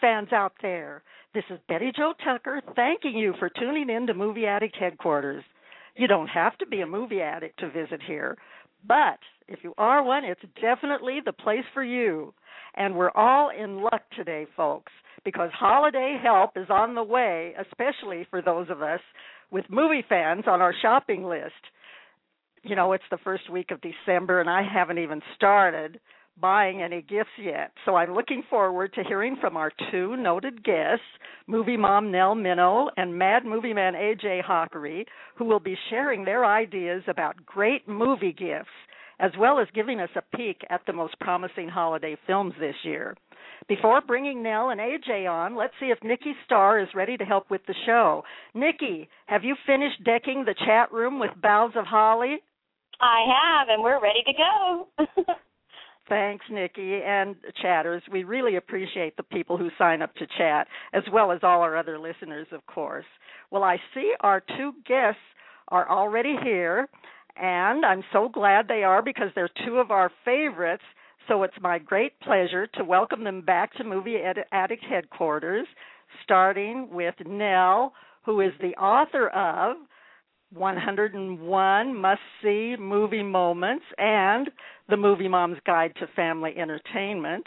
fans out there. This is Betty Jo Tucker thanking you for tuning in to Movie Addict Headquarters. You don't have to be a movie addict to visit here, but if you are one, it's definitely the place for you. And we're all in luck today, folks, because holiday help is on the way, especially for those of us with movie fans on our shopping list. You know, it's the first week of December, and I haven't even started buying any gifts yet. So I'm looking forward to hearing from our two noted guests, movie mom Nell Minow and mad movie man AJ Hakari, who will be sharing their ideas about great movie gifts, as well as giving us a peek at the most promising holiday films this year. Before bringing Nell and AJ on, let's see if Nikki Starr is ready to help with the show. Nikki, have you finished decking the chat room with boughs of holly? I have, and we're ready to go. Thanks, Nikki and chatters. We really appreciate the people who sign up to chat, as well as all our other listeners, of course. Well, I see our two guests are already here, and I'm so glad they are because they're two of our favorites. So it's my great pleasure to welcome them back to Movie Addict headquarters, starting with Nell, who is the author of 101 must see movie moments and the movie mom's guide to family entertainment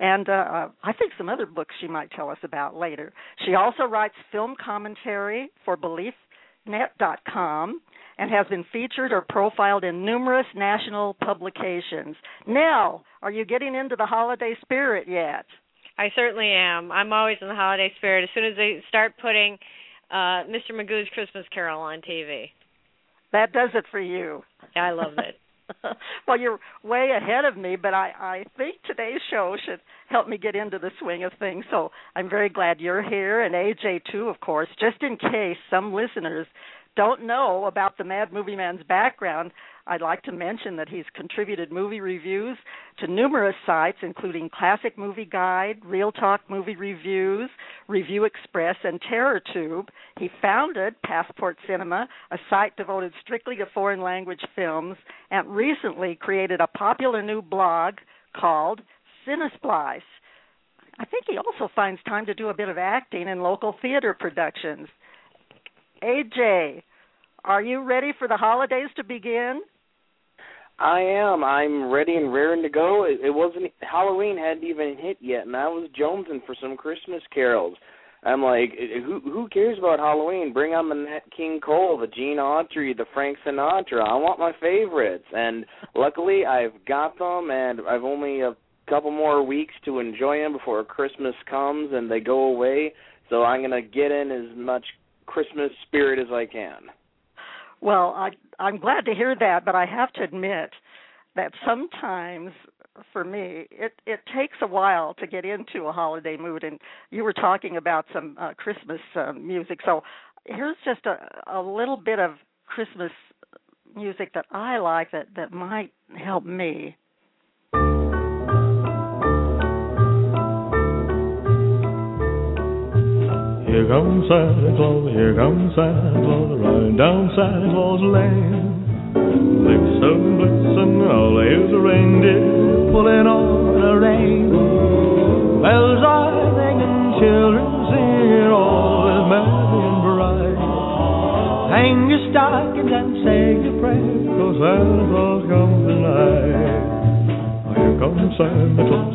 and uh, I think some other books she might tell us about later. She also writes film commentary for BeliefNet.com and has been featured or profiled in numerous national publications. Nell, are you getting into the holiday spirit yet? I certainly am. I'm always in the holiday spirit. As soon as they start putting uh Mr. Magoo's Christmas Carol on TV. That does it for you. I love it. well, you're way ahead of me, but I I think today's show should help me get into the swing of things. So I'm very glad you're here, and AJ too, of course. Just in case some listeners don't know about the Mad Movie Man's background, I'd like to mention that he's contributed movie reviews to numerous sites, including Classic Movie Guide, Real Talk Movie Reviews, Review Express, and Terror Tube. He founded Passport Cinema, a site devoted strictly to foreign language films, and recently created a popular new blog called Cinesplice. I think he also finds time to do a bit of acting in local theater productions. AJ, are you ready for the holidays to begin? I am. I'm ready and raring to go. It, it wasn't Halloween hadn't even hit yet, and I was jonesing for some Christmas carols. I'm like, who who cares about Halloween? Bring on the Nat King Cole, the Gene Autry, the Frank Sinatra. I want my favorites, and luckily I've got them, and I've only a couple more weeks to enjoy them before Christmas comes and they go away. So I'm gonna get in as much Christmas spirit as I can. Well, I I'm glad to hear that, but I have to admit that sometimes for me it it takes a while to get into a holiday mood and you were talking about some uh, Christmas uh, music. So here's just a a little bit of Christmas music that I like that that might help me. Here comes Santa Claus, here comes Santa Claus, riding down Santa Claus Lane. Blitzen, blitzen, all a reindeer pulling on a rein. Bells are ringing, children singing, all is merry and bright. Hang your stockings and say your prayers, 'cause Santa Claus comes tonight. Here comes Santa Claus,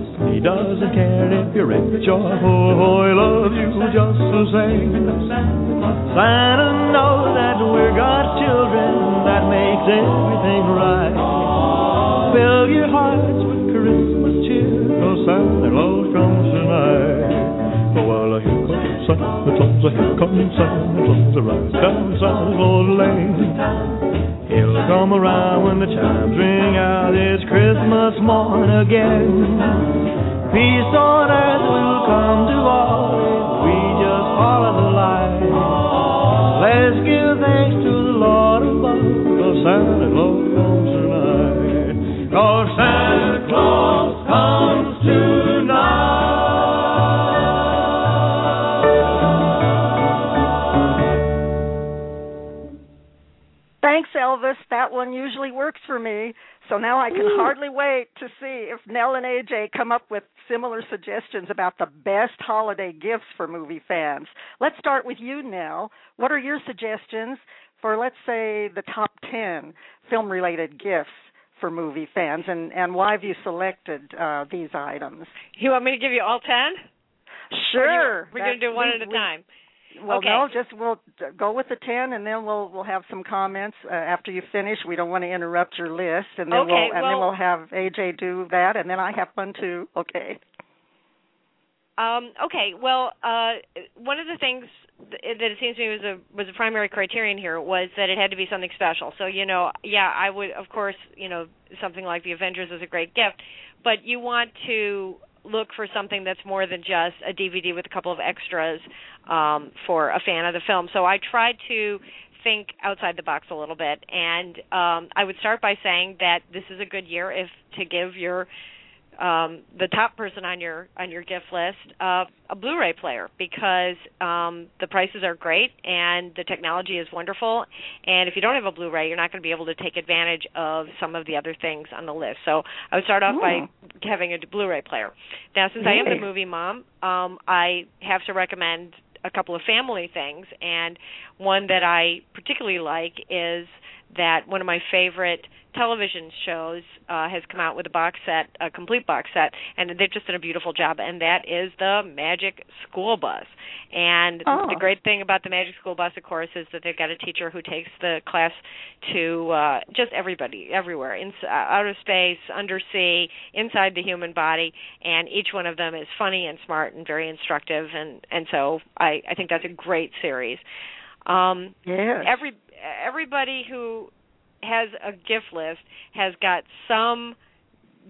He doesn't care if you're rich or poor, he loves you just the same. Santa knows that we're God's children, that makes everything right. Fill your hearts with Christmas cheer, cause Santa Claus comes tonight. Oh, well, here comes Santa Claus, here comes Santa Claus, right down Santa Claus Lane. He'll come around when the chimes ring out, it's Christmas morn again. Peace on earth will come to all if we just follow the light. Let's give thanks to the Lord above, Thanks, Elvis. That one usually works for me. So now I can hardly wait to see if Nell and AJ come up with similar suggestions about the best holiday gifts for movie fans. Let's start with you, Nell. What are your suggestions for, let's say, the top 10 film related gifts for movie fans, and, and why have you selected uh, these items? You want me to give you all 10? Sure. We're going to do one we, at a we, time. Well, okay. no, just we'll go with the ten, and then we'll we'll have some comments uh, after you finish. We don't want to interrupt your list, and then okay, we'll and well, then we'll have AJ do that, and then I have fun too. Okay. Um, okay. Well, uh, one of the things that it seems to me was a was a primary criterion here was that it had to be something special. So you know, yeah, I would of course, you know, something like the Avengers is a great gift, but you want to look for something that's more than just a DVD with a couple of extras um, for a fan of the film. So I tried to think outside the box a little bit, and um, I would start by saying that this is a good year if to give your um, the top person on your on your gift list uh, a Blu-ray player because um, the prices are great and the technology is wonderful. And if you don't have a Blu-ray, you're not going to be able to take advantage of some of the other things on the list. So I would start off Ooh. by having a Blu-ray player. Now, since I am the movie mom, um, I have to recommend a couple of family things, and one that I particularly like is that one of my favorite television shows uh, has come out with a box set, a complete box set, and they've just done a beautiful job. And that is the Magic School Bus. And oh. the great thing about the Magic School Bus, of course, is that they've got a teacher who takes the class to uh, just everybody, everywhere, in uh, outer space, undersea, inside the human body, and each one of them is funny and smart and very instructive. And and so I I think that's a great series. Um, yes. Every everybody who has a gift list has got some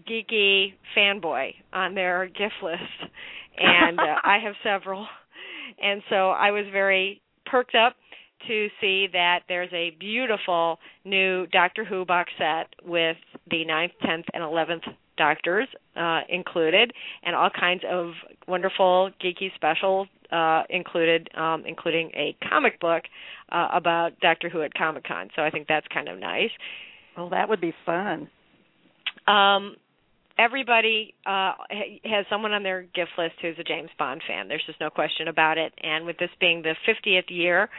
geeky fanboy on their gift list, and uh, I have several, and so I was very perked up to see that there's a beautiful new Doctor Who box set with the ninth, tenth, and eleventh Doctors uh, included, and all kinds of wonderful geeky special uh, included, um, including a comic book uh, about Doctor Who at Comic Con. So I think that's kind of nice. Well, that would be fun. Um, everybody uh, has someone on their gift list who's a James Bond fan. There's just no question about it. And with this being the 50th year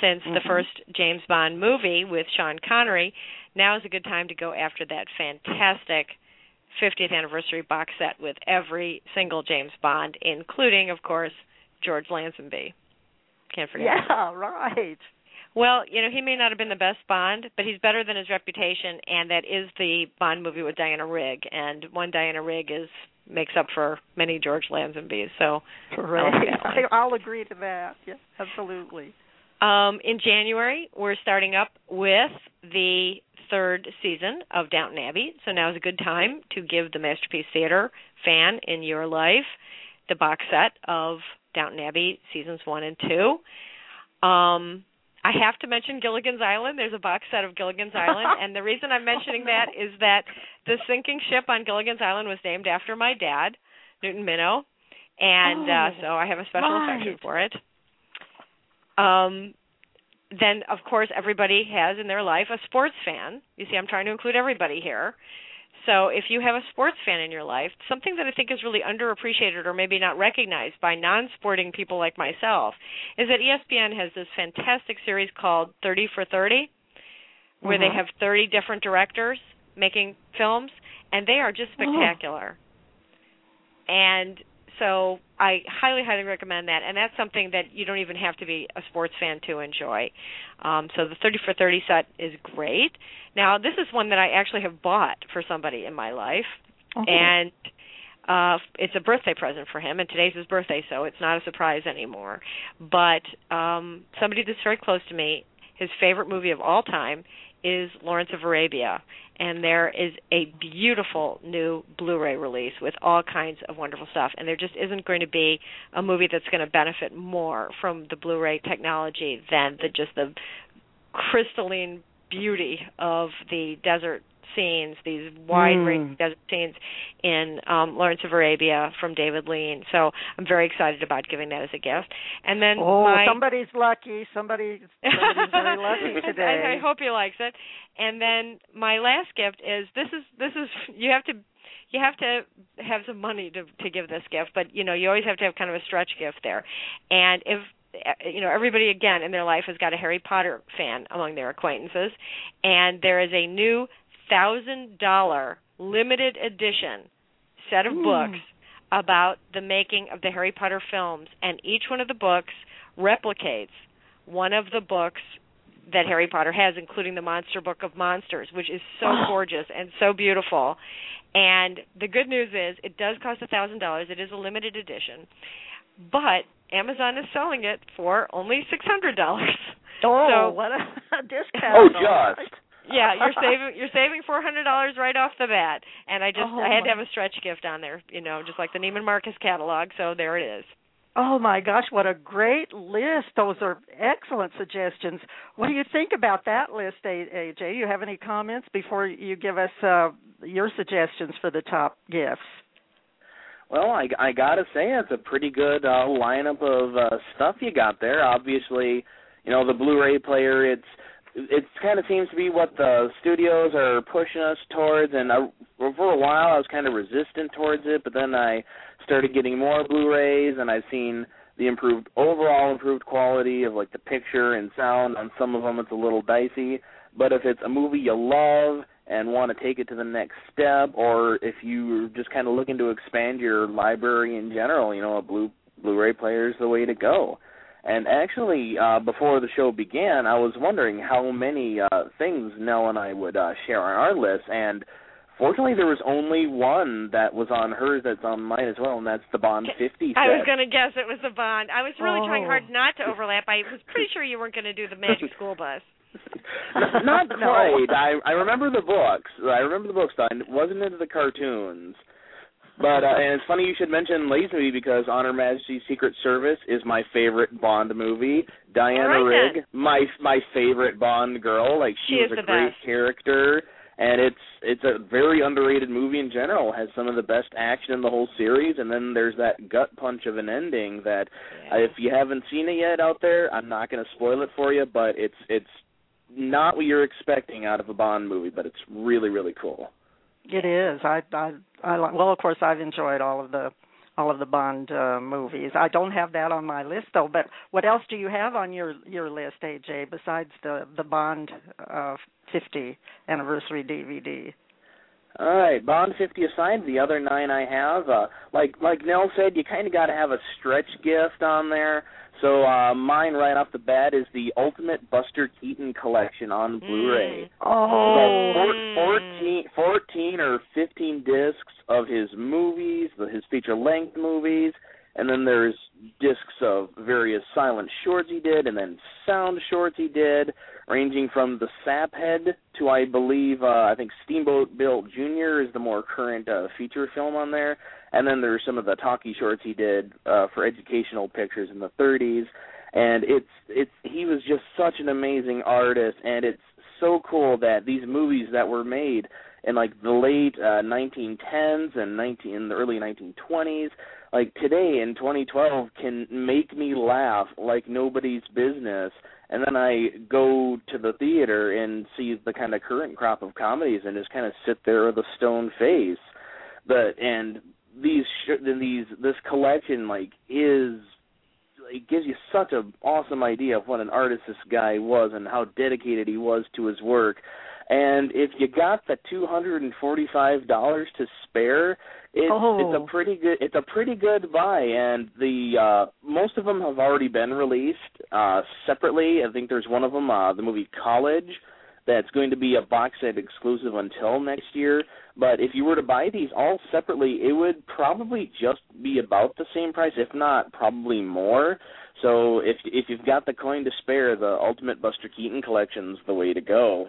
since mm-hmm. the first James Bond movie with Sean Connery, now is a good time to go after that fantastic 50th anniversary box set with every single James Bond, including, of course, George Lazenby. Can't forget. Yeah, right. Well, you know, he may not have been the best Bond, but he's better than his reputation, and that is the Bond movie with Diana Rigg, and one Diana Rigg is makes up for many George Lazenbys. So, right. I'll agree to that. Yeah, absolutely. Um, in January, we're starting up with the third season of Downton Abbey. So now is a good time to give the Masterpiece Theater fan in your life the box set of Downton Abbey seasons one and two. Um, I have to mention Gilligan's Island. There's a box set of Gilligan's Island, and the reason I'm mentioning that is that the sinking ship on Gilligan's Island was named after my dad, Newton Minow, and oh, uh, so I have a special right. affection for it. Um, then of course everybody has in their life a sports fan. You see, I'm trying to include everybody here. So if you have a sports fan in your life, something that I think is really underappreciated or maybe not recognized by non-sporting people like myself is that ESPN has this fantastic series called 30 for 30 where they Mhm. have 30 different directors making films and they are just Oh. spectacular. And so I highly, highly recommend that, and that's something that you don't even have to be a sports fan to enjoy. Um, so the 30 for 30 set is great. Now, this is one that I actually have bought for somebody in my life, Oh. and uh it's a birthday present for him and today's his birthday so it's not a surprise anymore but um somebody that's very close to me his favorite movie of all time is Lawrence of Arabia and there is a beautiful new Blu-ray release with all kinds of wonderful stuff and there just isn't going to be a movie that's going to benefit more from the Blu-ray technology than the just the crystalline beauty of the desert scenes, these wide ranging Mm. desert scenes in um Lawrence of Arabia from David Lean. So I'm very excited about giving that as a gift. And then Oh, my somebody's lucky. Somebody, somebody's very lucky today. I, I hope he likes it. And then my last gift is this is this is you have to you have to have some money to to give this gift, but you know you always have to have kind of a stretch gift there. And if you know everybody again in their life has got a Harry Potter fan among their acquaintances, and there is a new thousand dollar limited edition set of Ooh. books about the making of the Harry Potter films, and each one of the books replicates one of the books that Harry Potter has, including the Monster Book of Monsters, which is so Oh. gorgeous and so beautiful. And the good news is, it does cost a thousand dollars. It is a limited edition, but Amazon is selling it for only six hundred dollars. oh, so- what a, a discount! Oh, all just. Right. Yeah, you're saving you're saving four hundred dollars right off the bat. And I just Oh, I had to have a stretch gift on there, you know, just like the Neiman Marcus catalog. So there it is. Oh my gosh, what a great list! Those are excellent suggestions. What do you think about that list, A- AJ? Do you have any comments before you give us uh, your suggestions for the top gifts? Well, I, I gotta say it's a pretty good uh, lineup of uh, stuff you got there. Obviously, you know the Blu-ray player. It's it kind of seems to be what the studios are pushing us towards, and I, for a while I was kind of resistant towards it, but then I started getting more Blu-rays, and I've seen the improved overall improved quality of like the picture and sound. On some of them, it's a little dicey, but if it's a movie you love and want to take it to the next step, or if you're just kind of looking to expand your library in general, you know, a blue Blu-ray player is the way to go. And actually, uh, before the show began, I was wondering how many uh, things Nell and I would uh, share on our list, and fortunately, there was only one that was on hers that's on mine as well, and that's the Bond 50 set. I was going to guess it was the Bond. I was really trying Oh. hard not to overlap. I was pretty sure you weren't going to do the Magic School Bus. N- Not No. quite. I I remember the books. I remember the books. though. I wasn't into the cartoons. But uh, and it's funny you should mention Lazenby because On Her Majesty's Secret Service is my favorite Bond movie. Diana right, Rigg, my my favorite Bond girl. Like she, She was is a great best. character, and it's it's a very underrated movie in general. It has some of the best action in the whole series, and then there's that gut punch of an ending that uh, if you haven't seen it yet out there, I'm not going to spoil it for you, but it's it's not what you're expecting out of a Bond movie, but it's really really cool. It is. I, I, I well, of course, I've enjoyed all of the all of the Bond uh, movies. I don't have that on my list though. But what else do you have on your your list, AJ, besides the the Bond uh, 50 anniversary DVD? All right, Bond 50 aside, the other nine I have, uh, like like Nell said, you kind of got to have a stretch gift on there. So uh, mine right off the bat is the Ultimate Buster Keaton collection on Blu-ray. Oh, About four, 14, 14 or 15 discs of his movies, the, his feature-length movies, and then there's discs of various silent shorts he did, and then sound shorts he did, ranging from the Saphead to I believe uh, I think Steamboat Bill Jr. is the more current uh, feature film on there, and then there's some of the talkie shorts he did uh, for educational pictures in the 30s, and it's it's he was just such an amazing artist, and it's so cool that these movies that were made in like the late uh, 1910s and 19 in the early 1920s like today in 2012 can make me laugh like nobody's business and then I go to the theater and see the kind of current crop of comedies and just kind of sit there with a stone face but and these these this collection like is it gives you such an awesome idea of what an artist this guy was and how dedicated he was to his work. And if you got the two hundred and forty-five dollars to spare, it's Oh. it's a pretty good it's a pretty good buy. And the uh most of them have already been released uh separately. I think there's one of them, uh the movie College, that's going to be a box set exclusive until next year. But if you were to buy these all separately, it would probably just be about the same price, if not probably more. So if if you've got the coin to spare, the Ultimate Buster Keaton collection's the way to go.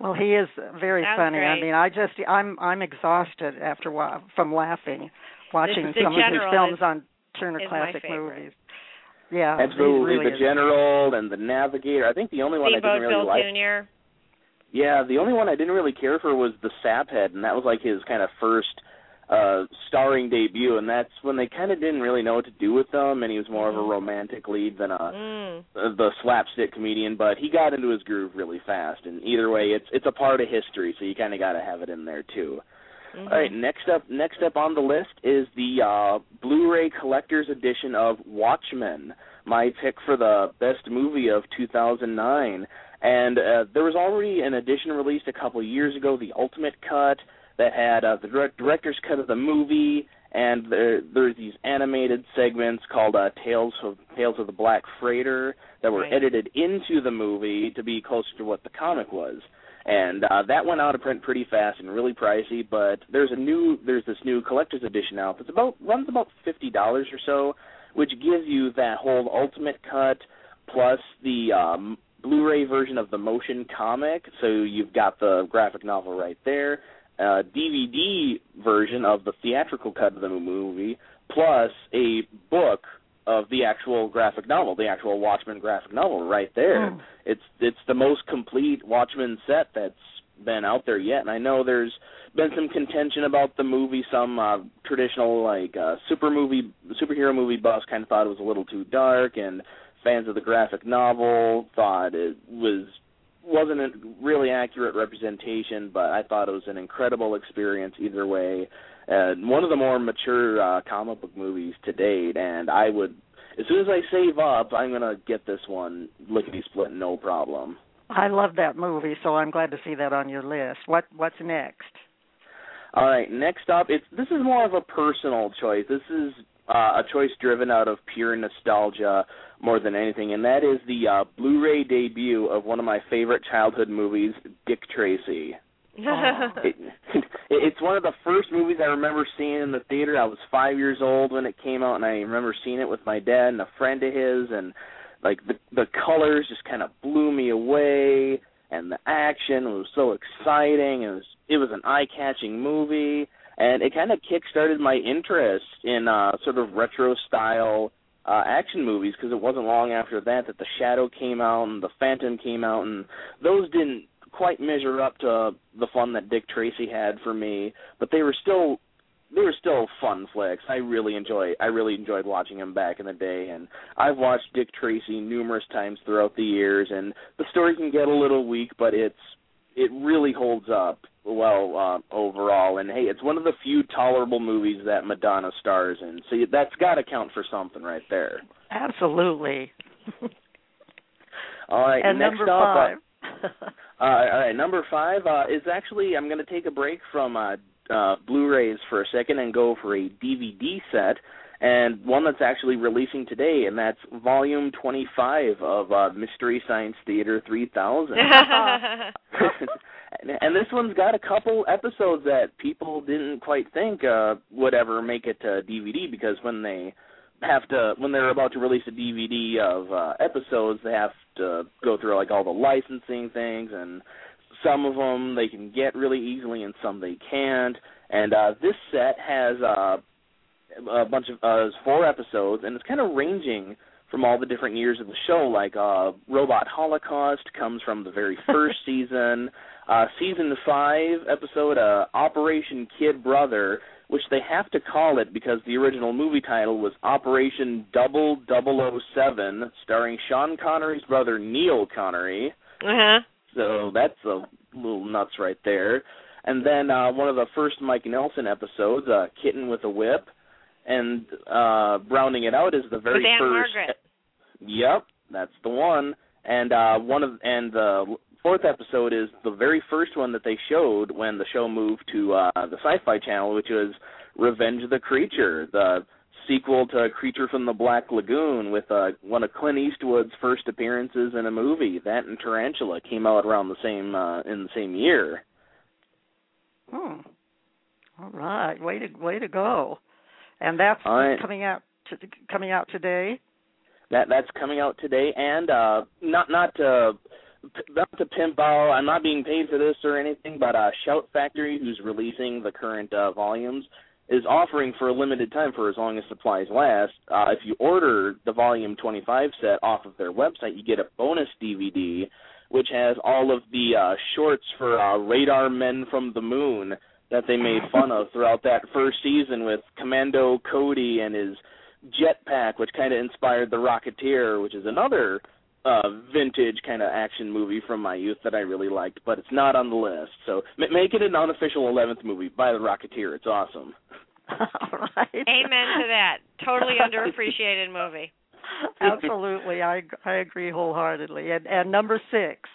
Well, he is very Sounds funny. I mean, I just I'm I'm exhausted after while from laughing watching The some of his films is- on Turner Classic. Movies. Yeah, he Absolutely, really the is. General and the Navigator. I think the only one I didn't really Bill like. Jr. Yeah, the only one I didn't really care for was the Saphead, and that was like his kind of first uh starring debut, and that's when they kind of didn't really know what to do with him, and he was more of a romantic lead than a Mm. uh, the slapstick comedian, but he got into his groove really fast. And either way, it's it's a part of history, so you kind of got to have it in there too. Mhm. All right, next up next up on the list is the uh Blu-ray collector's edition of Watchmen, my pick for the best movie of 2009. And uh, there was already an edition released a couple years ago, the Ultimate Cut, that had uh, the direct- director's cut of the movie, and there there's these animated segments called uh, Tales of Tales of the Black Freighter that were Right. edited into the movie to be closer to what the comic was and uh, that went out of print pretty fast and really pricey. But there's a new there's this new collector's edition out that's about runs about fifty dollars or so, which gives you that whole ultimate cut plus the um, Blu-ray version of the motion comic. So you've got the graphic novel right there, uh, DVD version of the theatrical cut of the movie, plus a book of the actual graphic novel, the actual Watchmen graphic novel right there Hmm. it's it's the most complete Watchmen set that's been out there yet. And I know there's been some contention about the movie. Some uh, traditional like uh, super movie superhero movie buffs kind of thought it was a little too dark, and fans of the graphic novel thought it was wasn't a really accurate representation. But I thought it was an incredible experience either way. Uh, one of the more mature uh, comic book movies to date, and I would as soon as I save up, I'm gonna get this one lickety split, no problem. I love that movie, so I'm glad to see that on your list. What what's next? All right, next up, it's this is more of a personal choice. This is uh, a choice driven out of pure nostalgia more than anything, and that is the uh, Blu-ray debut of one of my favorite childhood movies, Dick Tracy. Oh. It, it's one of the first movies I remember seeing in the theater. I was five years old when it came out, and I remember seeing it with my dad and a friend of his, and like the the colors just kind of blew me away, and the action was so exciting. It was it was an eye-catching movie, and it kind of kick-started my interest in uh sort of retro style uh action movies because it wasn't long after that that The Shadow came out and The Phantom came out, and those didn't quite measure up to the fun that Dick Tracy had for me, but they were still they were still fun flicks. I really enjoy I really enjoyed watching them back in the day and I've watched Dick Tracy numerous times throughout the years and the story can get a little weak but it's it really holds up well uh, overall and hey it's one of the few tolerable movies that Madonna stars in. So that's got to count for something right there. Absolutely. All right, and next number up uh, five. Uh, all right, number five uh, is actually I'm going to take a break from uh, uh, Blu-rays for a second and go for a DVD set, and one that's actually releasing today, and that's Volume 25 of uh, Mystery Science Theater 3000. and, this one's got a couple episodes that people didn't quite think uh, would ever make it to DVD because when they have to when they're about to release a DVD of uh, episodes, they have to go through like all the licensing things, and some of them they can get really easily, and some they can't. And uh, this set has uh, a bunch of uh, four episodes, and it's kind of ranging from all the different years of the show. Like uh, Robot Holocaust comes from the very first season. Uh, season five episode uh, Operation Kid Brother which they have to call it because the original movie title was Operation Double Double O Seven, starring Sean Connery's brother Neil Connery. uh-huh. So that's a little nuts right there. And then uh one of the first Mike Nelson episodes, uh Kitten with a Whip. And uh rounding it out is the very With Aunt first Margaret. Yep, that's the one. And uh one of and the fourth episode is the very first one that they showed when the show moved to uh the Sci-Fi Channel, which was Revenge of the Creature, the sequel to Creature from the Black Lagoon with uh one of Clint Eastwood's first appearances in a movie. That and Tarantula came out around the same uh in the same year. Hmm. All right, way to way to go. And that's right. coming out to, coming out today. That that's coming out today, and uh, not not to not to pimp out. I'm not being paid for this or anything, but uh, Shout Factory, who's releasing the current uh, volumes, is offering for a limited time for as long as supplies last. Uh, if you order the volume 25 set off of their website, you get a bonus DVD, which has all of the uh, shorts for uh, Radar Men from the Moon that they made fun of throughout that first season with Commando Cody and his jetpack, which kind of inspired The Rocketeer, which is another uh vintage kind of action movie from my youth that I really liked, but it's not on the list. So m- make it an unofficial 11th movie by The Rocketeer. It's awesome. All right. Amen to that. Totally underappreciated movie. Absolutely, I I agree wholeheartedly. And and number six.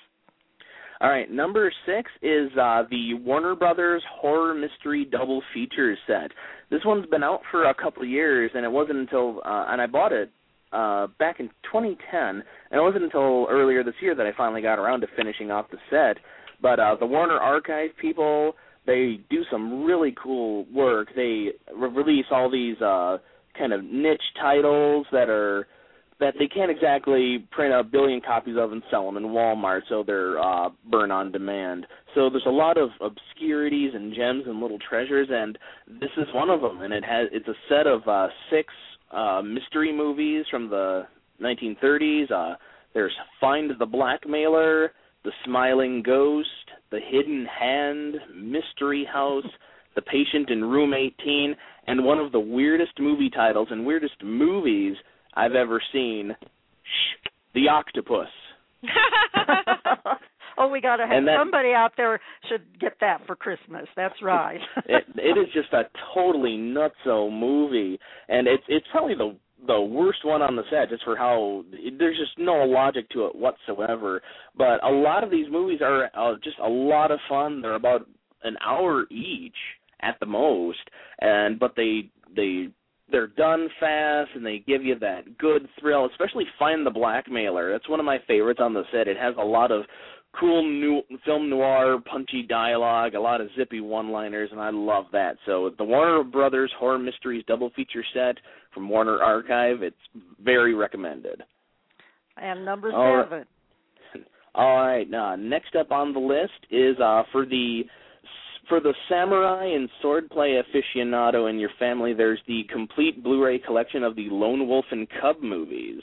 All right, number six is uh, the Warner Brothers horror mystery double feature set. This one's been out for a couple of years, and it wasn't until uh, and I bought it uh, back in 2010, and it wasn't until earlier this year that I finally got around to finishing off the set. But uh, the Warner Archive people, they do some really cool work. They re- release all these uh, kind of niche titles that are that they can't exactly print a billion copies of and sell them in Walmart, so they're uh, burn on demand. So there's a lot of obscurities and gems and little treasures, and this is one of them. And it has it's a set of uh, six uh, mystery movies from the 1930s. Uh, there's Find the Blackmailer, The Smiling Ghost, The Hidden Hand, Mystery House, The Patient in Room 18, and one of the weirdest movie titles and weirdest movies I've ever seen, Shh, The Octopus. oh, we got to have that- somebody out there should get that for Christmas. That's right. it it is just a totally nutso movie, and it's it's probably the the worst one on the set just for how there's just no logic to it whatsoever. But a lot of these movies are uh, just a lot of fun. They're about an hour each at the most, and but they they they're done fast and they give you that good thrill. Especially Find the Blackmailer. That's one of my favorites on the set. It has a lot of cool new film noir punchy dialogue, a lot of zippy one-liners, and I love that. So the Warner Brothers Horror Mysteries double feature set from Warner Archive, it's very recommended. and number All right. seven. All right, uh, next up on the list is uh, for the for the samurai and swordplay aficionado in your family. There's the complete Blu-ray collection of the Lone Wolf and Cub movies.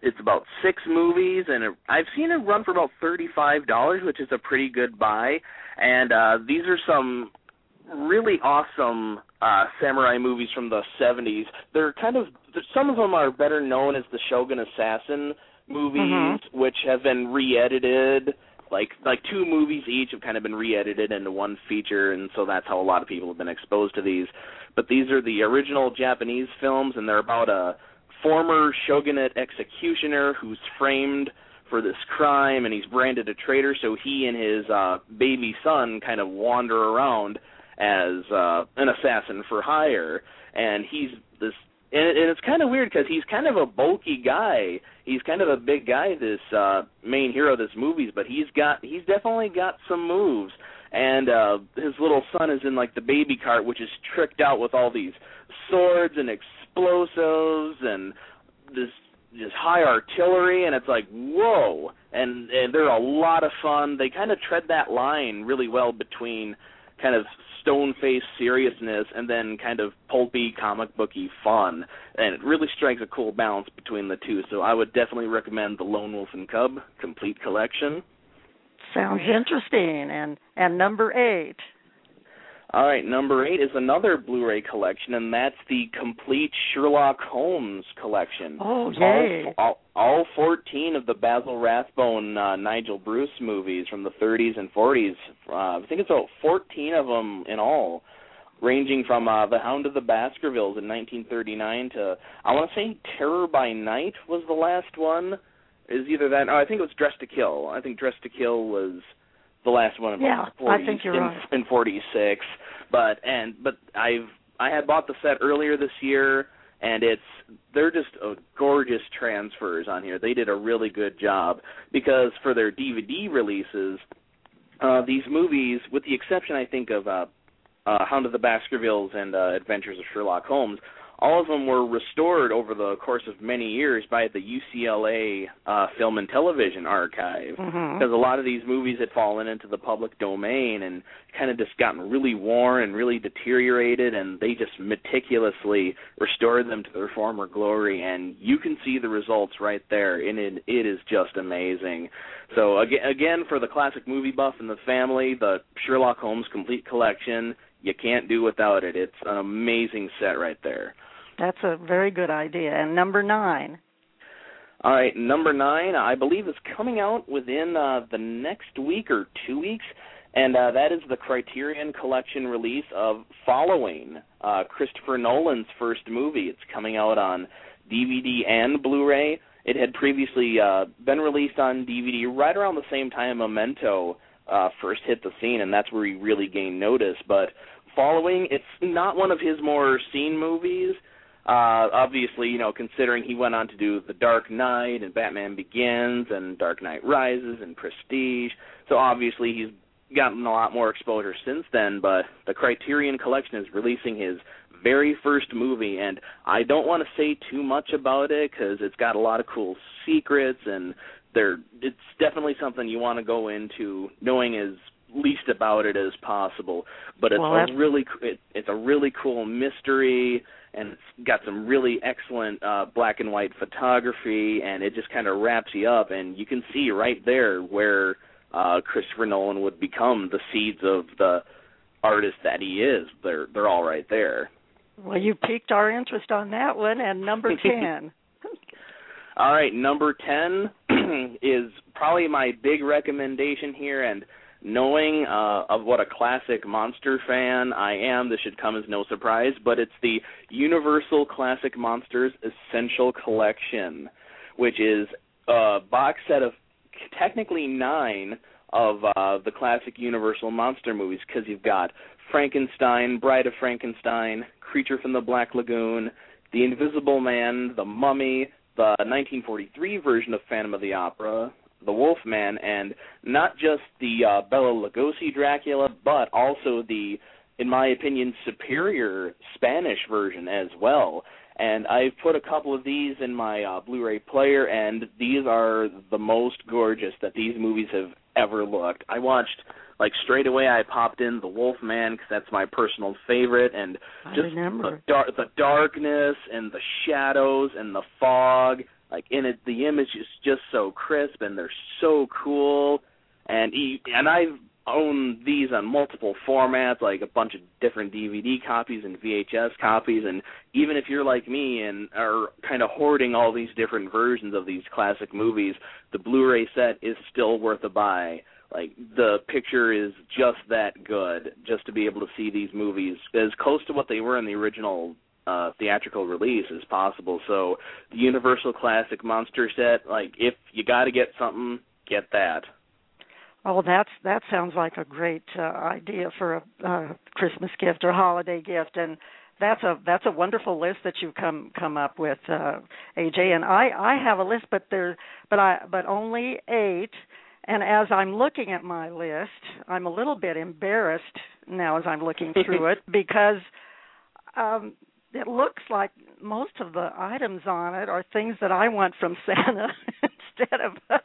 It's about six movies, and it, I've seen it run for about thirty-five dollars, which is a pretty good buy. And uh, these are some really awesome uh samurai movies from the 70s. They're kind of some of them are better known as the Shogun Assassin movies, Mhm. which have been re-edited. Like like two movies each have kind of been re-edited into one feature, and so that's how a lot of people have been exposed to these. But these are the original Japanese films, and they're about a former shogunate executioner who's framed for this crime, and he's branded a traitor. So he and his uh baby son kind of wander around as uh an assassin for hire, and he's this and, it, and it's kind of weird because he's kind of a bulky guy. He's kind of a big guy, this uh main hero of this movies, but he's got he's definitely got some moves. And uh his little son is in like the baby cart, which is tricked out with all these swords and explosives and this just high artillery and it's like whoa and and they're a lot of fun they kind of tread that line really well between kind of stone faced seriousness and then kind of pulpy comic booky fun and it really strikes a cool balance between the two so i would definitely recommend the lone wolf and cub complete collection Sounds interesting. And and number eight. All right, number eight is another Blu-ray collection, and that's the complete Sherlock Holmes collection. Oh, yay. All, all, all 14 of the Basil Rathbone, uh, Nigel Bruce movies from the 30s and 40s. Uh, I think it's about 14 of them in all. ranging from uh, The Hound of the Baskervilles in 1939 to I want to say Terror by Night was the last one. Is either that? Oh, I think it was Dress to Kill. I think Dress to Kill was the last one in yeah, 40, I think you're in, right. in 46. But and but I've I had bought the set earlier this year and it's they're just uh, gorgeous transfers on here. They did a really good job because for their DVD releases, uh, these movies, with the exception I think of uh, uh, Hound of the Baskervilles and uh, Adventures of Sherlock Holmes, all of them were restored over the course of many years by the UCLA uh, Film and Television Archive. Mhm. Because a lot of these movies had fallen into the public domain and kind of just gotten really worn and really deteriorated, and they just meticulously restored them to their former glory. And you can see the results right there, and it, it is just amazing. So again, again, for the classic movie buff and the family, the Sherlock Holmes Complete Collection, you can't do without it. It's an amazing set right there. That's a very good idea. And number nine. All right, number nine, I believe is coming out within uh, the next week or two weeks, and uh, that is the Criterion Collection release of Following, uh, Christopher Nolan's first movie. It's coming out on DVD and Blu-ray. It had previously uh, been released on DVD right around the same time Memento uh, first hit the scene, and that's where he really gained notice. But Following, it's not one of his more seen movies. Uh, obviously, you know, considering he went on to do The Dark Knight and Batman Begins and Dark Knight Rises and Prestige, so obviously he's gotten a lot more exposure since then. But the Criterion Collection is releasing his very first movie, and I don't want to say too much about it because it's got a lot of cool secrets, and there it's definitely something you want to go into knowing as least about it as possible. But it's Well, a really it, it's a really cool mystery and it's got some really excellent uh black and white photography and it just kind of wraps you up and you can see right there where uh Christopher Nolan would become the seeds of the artist that he is they're they're all right there Well, you piqued our interest on that one. And number ten. all right number 10 is probably my big recommendation here and knowing uh of what a classic monster fan I am this should come as no surprise but it's the Universal Classic Monsters Essential Collection which is a box set of technically 9 of uh the classic Universal monster movies cuz you've got Frankenstein, Bride of Frankenstein, Creature from the Black Lagoon, The Invisible Man, The Mummy, the 1943 version of Phantom of the Opera, The Wolfman, and not just the uh, Bela Lugosi Dracula, but also the, in my opinion, superior Spanish version as well. And I've put a couple of these in my uh, Blu-ray player, and these are the most gorgeous that these movies have ever looked. I watched like straight away. I popped in The Wolfman because that's my personal favorite, and just the dar- the darkness and the shadows and the fog like in it the image is just so crisp and they're so cool. And e- and I've owned these on multiple formats like a bunch of different DVD copies and VHS copies. And even if you're like me and are kind of hoarding all these different versions of these classic movies the Blu-ray set is still worth a buy. Like the picture is just that good just to be able to see these movies as close to what they were in the original uh theatrical release as possible so the universal classic monster set like if you got to get something get that Oh, that's that sounds like a great uh, idea for a uh, Christmas gift or holiday gift, and that's a that's a wonderful list that you've come come up with, uh, AJ. And I I have a list, but there but I but only eight. And as I'm looking at my list, I'm a little bit embarrassed now as I'm looking through it because um it looks like most of the items on it are things that I want from Santa instead of uh,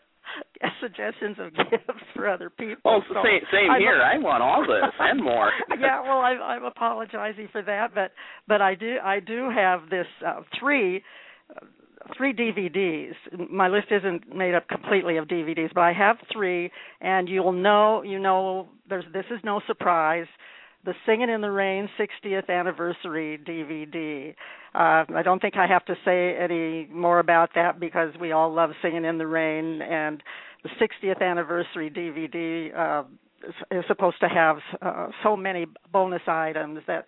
suggestions of gifts for other people. well So same same I'm- here i want all this and more yeah, well, I'm, I'm apologizing for that, but but I do I do have this uh, three uh, three DVDs. My list isn't made up completely of DVDs, but I have three, and you'll know you know there's this is no surprise. The Singing in the Rain 60th anniversary DVD. Uh, I don't think I have to say any more about that because we all love Singing in the Rain, and the 60th anniversary DVD uh, is supposed to have uh, so many bonus items that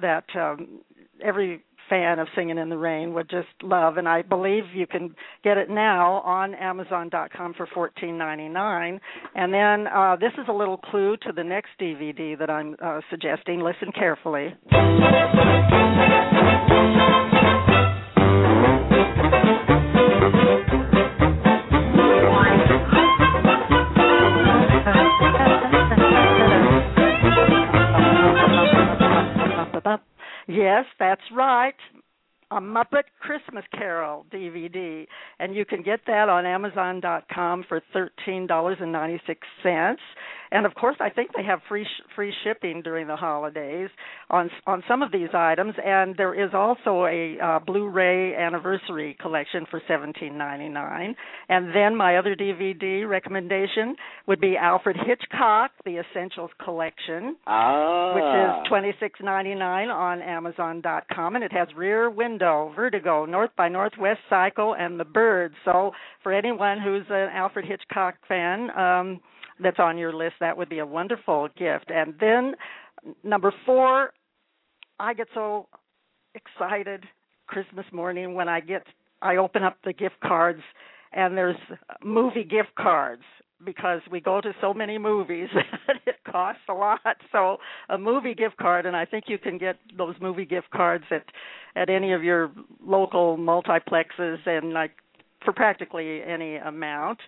that um, every fan of Singing in the Rain would just love, and I believe you can get it now on Amazon.com for fourteen ninety nine. And then uh, this is a little clue to the next DVD that I'm uh, suggesting. Listen carefully. Yes, that's right. A Muppet Christmas Carol DVD, and you can get that on Amazon.com for thirteen dollars and ninety six cents and of course I think they have free sh- free shipping during the holidays on on some of these items. And there is also a uh, Blu-ray anniversary collection for 17.99 and then my other DVD recommendation would be Alfred Hitchcock the Essentials collection ah. which is 26.99 on amazon.com and it has Rear Window, Vertigo, North by Northwest Psycho and The Bird. So for anyone who's an Alfred Hitchcock fan um that's on your list, that would be a wonderful gift. And then number four, I get so excited Christmas morning when I get I open up the gift cards and there's movie gift cards because we go to so many movies that it costs a lot. So a movie gift card, and I think you can get those movie gift cards at at any of your local multiplexes and like for practically any amount.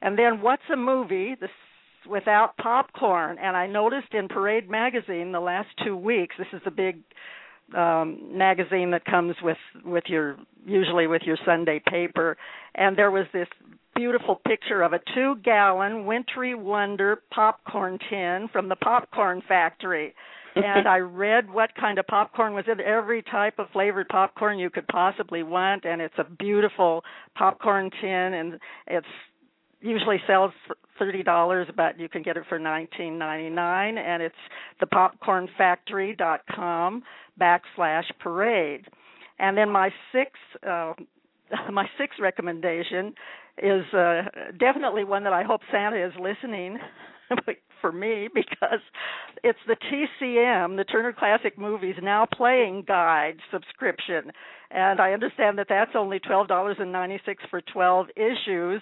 And then what's a movie? The without popcorn. And I noticed in Parade magazine the last two weeks, this is a big um magazine that comes with with your usually with your Sunday paper. And there was this beautiful picture of a 2 gallon wintry wonder popcorn tin from the popcorn factory. And I read what kind of popcorn was in every type of flavored popcorn you could possibly want. And it's a beautiful popcorn tin. And it's usually sells for thirty dollars, but you can get it for nineteen ninety nine, and it's thepopcornfactory.com backslash parade. And then my sixth uh, my sixth recommendation is uh, definitely one that I hope Santa is listening for me because it's the TCM, the Turner Classic Movies Now Playing Guide subscription, and I understand that that's only twelve dollars and ninety six for twelve issues,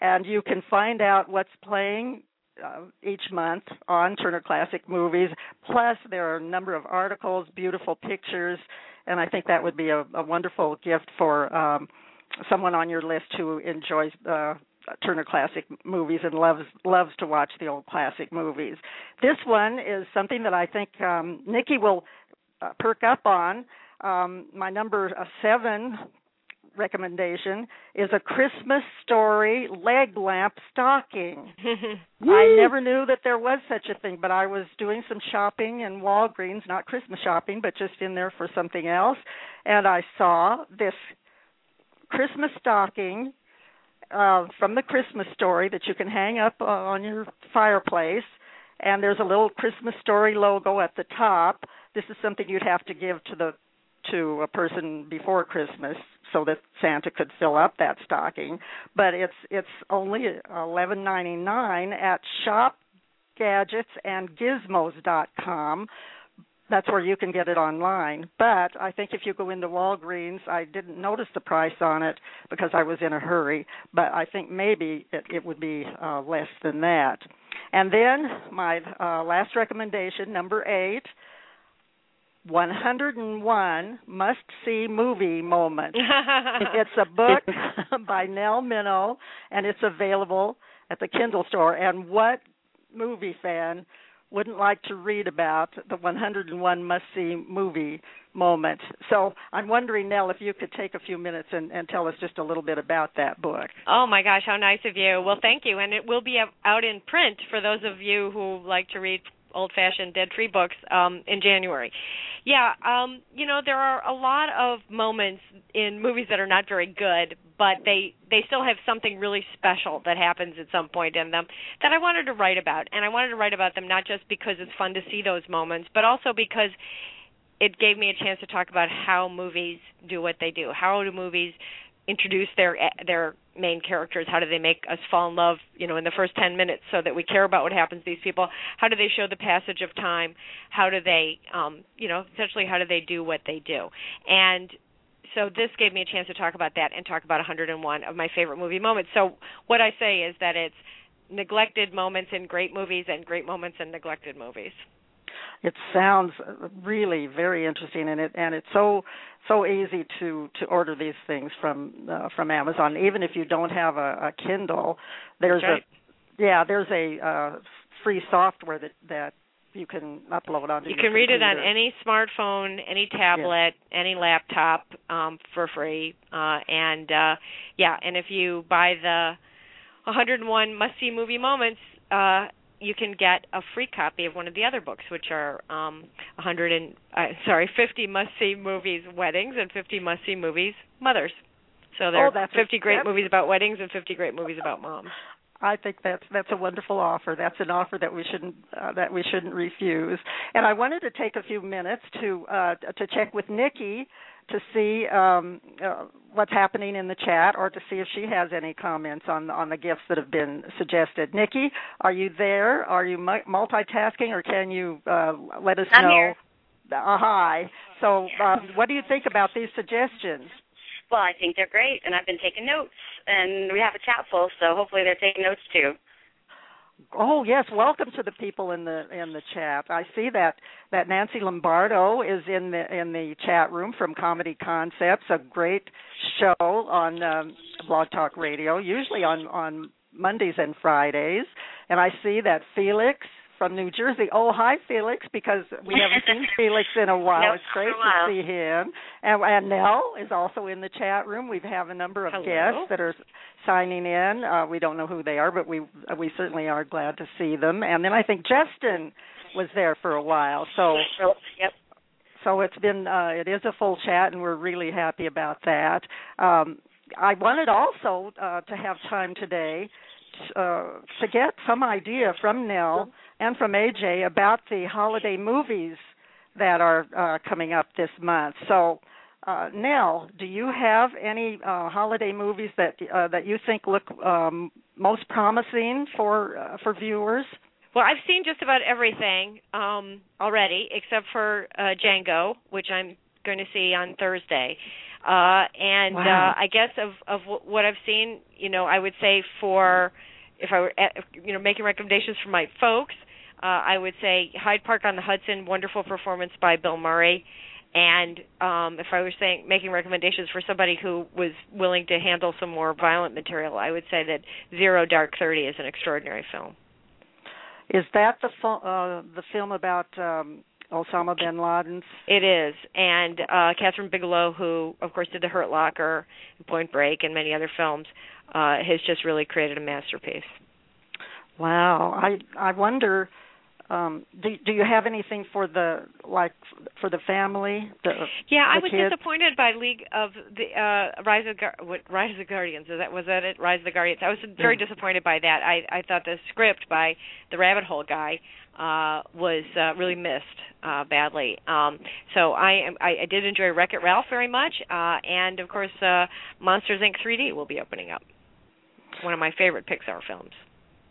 and you can find out what's playing uh, each month on Turner Classic Movies. Plus, there are a number of articles, beautiful pictures, and I think that would be a, a wonderful gift for um, someone on your list who enjoys uh, Turner Classic Movies and loves loves to watch the old classic movies. This one is something that I think um, Nikki will uh, perk up on. Um, my number uh, seven recommendation is a Christmas story leg lamp stocking. I never knew that there was such a thing, but I was doing some shopping in Walgreens, not Christmas shopping, but just in there for something else, and I saw this Christmas stocking uh from the Christmas story that you can hang up uh, on your fireplace and there's a little Christmas story logo at the top. This is something you'd have to give to the to a person before Christmas so that Santa could fill up that stocking. But it's it's only eleven ninety nine at shopgadgetsandgizmos.com. That's where you can get it online. But I think if you go into Walgreens, I didn't notice the price on it because I was in a hurry. But I think maybe it, it would be uh, less than that. And then my uh, last recommendation, number eight, 101 must see movie moments. it's a book by Nell Minow and it's available at the Kindle store. And what movie fan wouldn't like to read about the 101 must see movie moment? So I'm wondering, Nell, if you could take a few minutes and, and tell us just a little bit about that book. Oh my gosh, how nice of you. Well, thank you. And it will be out in print for those of you who like to read old fashioned dead tree books um in January. Yeah, um you know there are a lot of moments in movies that are not very good, but they they still have something really special that happens at some point in them that I wanted to write about. And I wanted to write about them not just because it's fun to see those moments, but also because it gave me a chance to talk about how movies do what they do. How do movies introduce their their main characters? How do they make us fall in love you know in the first 10 minutes so that we care about what happens to these people? How do they show the passage of time? How do they um you know essentially how do they do what they do? And so this gave me a chance to talk about that and talk about 101 of my favorite movie moments. So what i say is that it's neglected moments in great movies and great moments in neglected movies it sounds really very interesting and it and it's so so easy to to order these things from uh, from Amazon. Even if you don't have a, a Kindle there's right. a yeah there's a uh, free software that that you can upload onto you can read it on any smartphone any tablet any laptop um for free. Uh and uh yeah and if you buy the 101 must see movie moments uh you can get a free copy of one of the other books, which are um, 100 and uh, sorry, 50 must-see movies weddings and 50 must-see movies mothers. So there Oh, are that's 50 great movies about weddings and 50 great movies about moms. I think that's that's a wonderful offer. That's an offer that we shouldn't uh, that we shouldn't refuse. And I wanted to take a few minutes to uh, to check with Nikki to see um, uh, what's happening in the chat, or to see if she has any comments on on the gifts that have been suggested. Nikki, are you there? Are you mu- multitasking, or can you uh, let us I'm know? here. Uh, hi. So, uh, what do you think about these suggestions? Well, I think they're great, and I've been taking notes, and we have a chat full, so hopefully they're taking notes too. Oh yes, welcome to the people in the in the chat. I see that that Nancy Lombardo is in the in the chat room from Comedy Concepts, a great show on um, Blog Talk Radio, usually on on Mondays and Fridays. And I see that Felix from New Jersey. Oh, hi Felix, because we haven't seen Felix in a while. Nope, it's great while. to see him. And, and Nell is also in the chat room. We have a number of Hello. guests that are signing in. Uh, we don't know who they are, but we we certainly are glad to see them. And then I think Justin was there for a while. So Yep. so it's been uh, it is a full chat, and we're really happy about that. Um, I wanted also uh, to have time today uh, to get some idea from Nell and from AJ about the holiday movies that are uh, coming up this month. So. Uh, Nell, do you have any uh, holiday movies that uh, that you think look um, most promising for uh, for viewers? Well, I've seen just about everything um already except for uh Django, which I'm going to see on Thursday. Uh and Wow. uh I guess of of what I've seen, you know, I would say for if I were you know making recommendations for my folks, uh I would say Hyde Park on the Hudson, wonderful performance by Bill Murray. And um if I were saying making recommendations for somebody who was willing to handle some more violent material, I would say that Zero Dark 30 is an extraordinary film. Is that the uh, the film about um, Osama bin Laden's? It is, and uh Kathryn Bigelow, who of course did The Hurt Locker, Point Break, and many other films, uh has just really created a masterpiece. Wow, I I wonder. Um, do do you have anything for the like for the family? The, Yeah, I was kids? disappointed by League of the uh Rise of Gar- what Rise of the Guardians. Is that was that it? Rise of the Guardians. I was very Yeah. disappointed by that. I I thought the script by the Rabbit Hole guy uh was uh really missed uh badly. Um so I am I, I did enjoy Wreck It Ralph very much uh and of course uh Monsters Inc 3D will be opening up. One of my favorite Pixar films.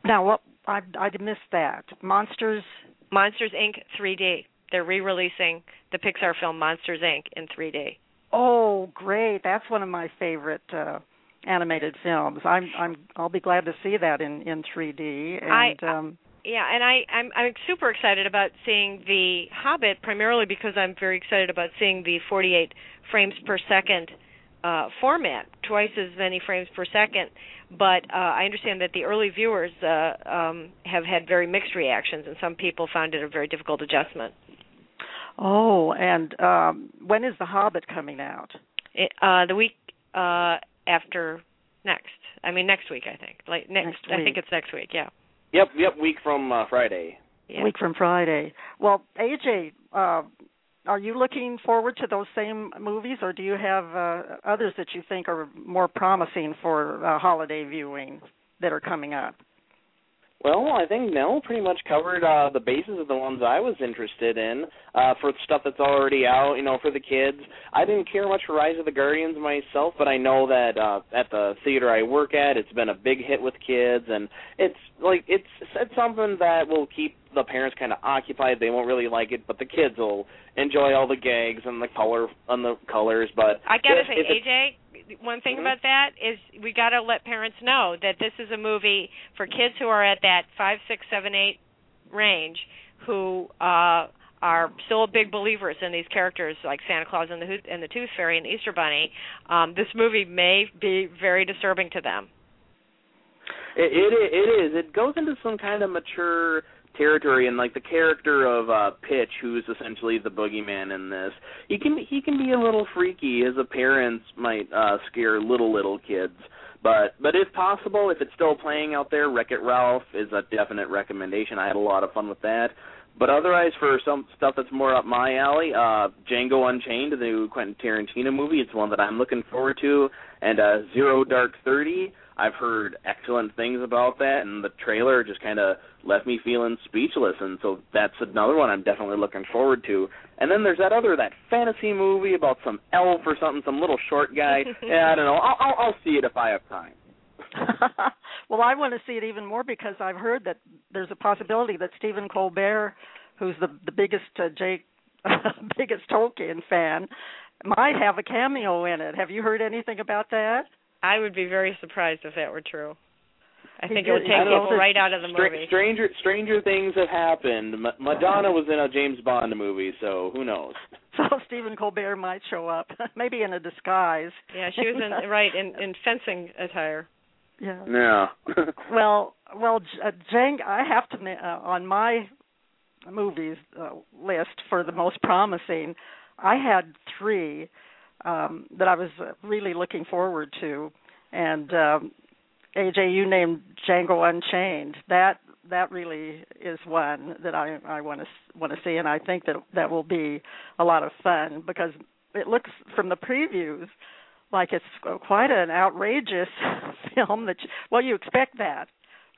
Now, what I I missed that Monsters. Monsters Inc 3D. They're re-releasing the Pixar film Monsters Inc in 3D. Oh, great! That's one of my favorite uh, animated films. I'm I'm I'll be glad to see that in in 3D. And I- um, Yeah, and I I'm I'm super excited about seeing The Hobbit primarily because I'm very excited about seeing the 48 frames per second uh format, twice as many frames per second. But uh I understand that the early viewers uh um have had very mixed reactions and some people found it a very difficult adjustment. oh, and um, when is The Hobbit coming out? It, uh the week uh after next. I mean next week I think. Like next, Next I think it's next week, yeah. Yep, yep. Week from uh, Friday. Yeah. week from Friday. Well, AJ, uh, are you looking forward to those same movies, or do you have uh, others that you think are more promising for uh, holiday viewing that are coming up? Well, I think Nell pretty much covered uh, the bases of the ones I was interested in uh, for stuff that's already out. You know, for the kids. I didn't care much for Rise of the Guardians myself, but I know that uh, at the theater I work at, it's been a big hit with kids, and it's like it's it's something that will keep the parents kind of occupied. They won't really like it, but the kids will enjoy all the gags and the color and the colors. But I gotta if, say, if AJ, one thing Mhm. about that is we got to let parents know that this is a movie for kids who are at that five, six, seven, eight range who uh are still big believers in these characters like Santa Claus and the Hoot- and the Tooth Fairy and the Easter Bunny. Um, this movie may be very disturbing to them. It, it it is. It goes into some kind of mature territory, and like the character of uh Pitch, who's essentially the boogeyman in this, he can he can be a little freaky. His appearance might uh scare little little kids. But but if possible, if it's still playing out there, Wreck It Ralph is a definite recommendation. I had a lot of fun with that. But otherwise, for some stuff that's more up my alley, uh Django Unchained, the new Quentin Tarantino movie, it's one that I'm looking forward to, and uh Zero Dark Thirty. I've heard excellent things about that, and the trailer just kind of left me feeling speechless, and so that's another one I'm definitely looking forward to. And then there's that other that fantasy movie about some elf or something, some little short guy. yeah, I don't know. I'll, I'll I'll see it if I have time. well, I want to see it even more because I've heard that there's a possibility that Stephen Colbert, who's the the biggest uh, Jake, biggest Tolkien fan, might have a cameo in it. Have you heard anything about that? I would be very surprised if that were true. I He think it would take I people right out of the Stra- movie. stranger stranger things have happened. Ma- Madonna was in a James Bond movie, so who knows? So Stephen Colbert might show up, maybe in a disguise. Yeah, she was in right in in fencing attire. Yeah. Yeah. Well, well, J- uh, Jang, I have to uh, on my movies uh, list for the most promising. I had three um, that I was uh, really looking forward to, and um, AJ, you named Django Unchained. That that really is one that I I want to want to see, and I think that that will be a lot of fun because it looks from the previews like it's quite an outrageous film that you, well you expect that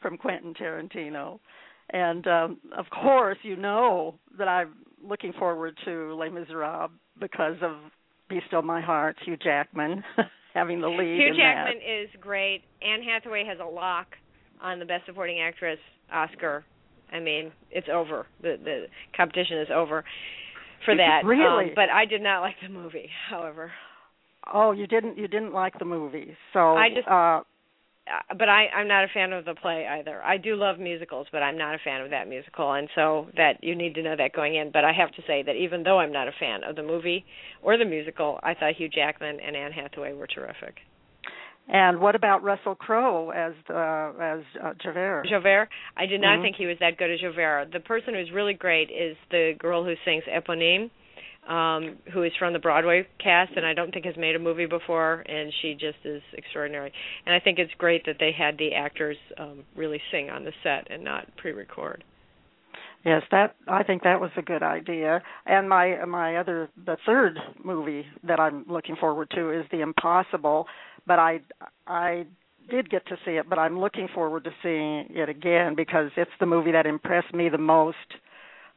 from Quentin Tarantino and um of course you know that I'm looking forward to Les Miserables because of Be Still My Heart Hugh Jackman having the lead Hugh Jackman is great. Anne Hathaway has a lock on the Best Supporting Actress Oscar. I mean, it's over. The the competition is over for that. Really? Um, but I did not like the movie. However, that. Oh, you didn't you didn't like the movie. So I just- uh uh, but I I'm not a fan of the play either. I do love musicals, but I'm not a fan of that musical, and so that you need to know that going in. But I have to say that even though I'm not a fan of the movie or the musical, I thought Hugh Jackman and Anne Hathaway were terrific. and what about Russell Crowe as uh as uh, Javert? Javert, I did not Mhm. think he was that good as Javert. The person who's really great is the girl who sings Eponine, um, who is from the Broadway cast, and I don't think has made a movie before, and she just is extraordinary. And I think it's great that they had the actors um, really sing on the set and not pre-record. Yes, that I think that was a good idea. And my my other the third movie that I'm looking forward to is The Impossible, but I I did get to see it, but I'm looking forward to seeing it again because it's the movie that impressed me the most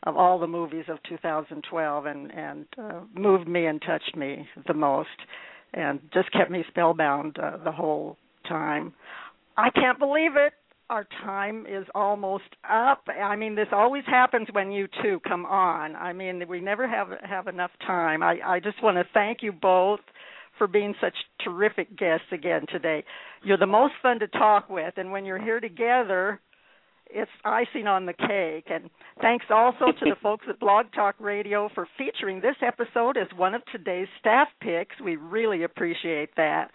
of all the movies of 2012 and and uh, moved me and touched me the most and just kept me spellbound uh, the whole time. I can't believe it our time is almost up. I mean, this always happens when you two come on. I mean, we never have have enough time. I I just want to thank you both for being such terrific guests again today. You're the most fun to talk with, and when you're here together, it's icing on the cake. And thanks also to the folks at Blog Talk Radio for featuring this episode as one of today's staff picks. We really appreciate that.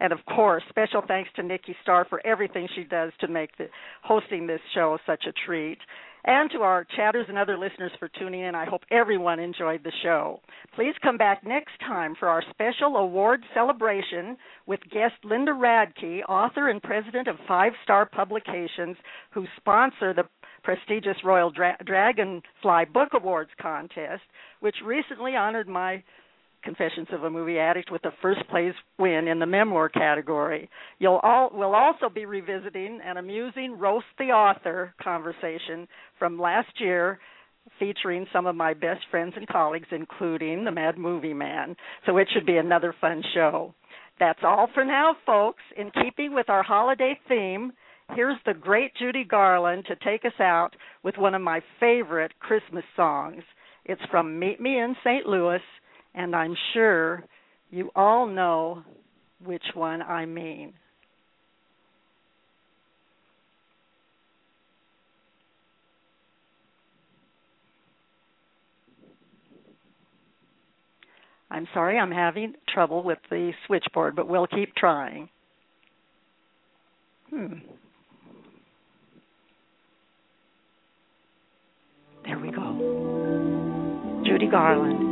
And of course, special thanks to Nikki Starr for everything she does to make the hosting this show such a treat. And to our chatters and other listeners for tuning in. I hope everyone enjoyed the show. Please come back next time for our special award celebration with guest Linda Radke, author and president of Five Star Publications, who sponsor the prestigious Royal Dra- Dragonfly Book Awards contest, which recently honored my Confessions of a Movie Addict with a first place win in the memoir category. You'll all we'll also be revisiting an amusing roast the author conversation from last year featuring some of my best friends and colleagues including the Mad Movie Man. So it should be another fun show. That's all for now, folks. In keeping with our holiday theme, here's the great Judy Garland to take us out with one of my favorite Christmas songs. It's from Meet Me in St. Louis, and I'm sure you all know which one I mean. I'm sorry, I'm having trouble with the switchboard, but we'll keep trying. Hmm. There we go. Judy Garland.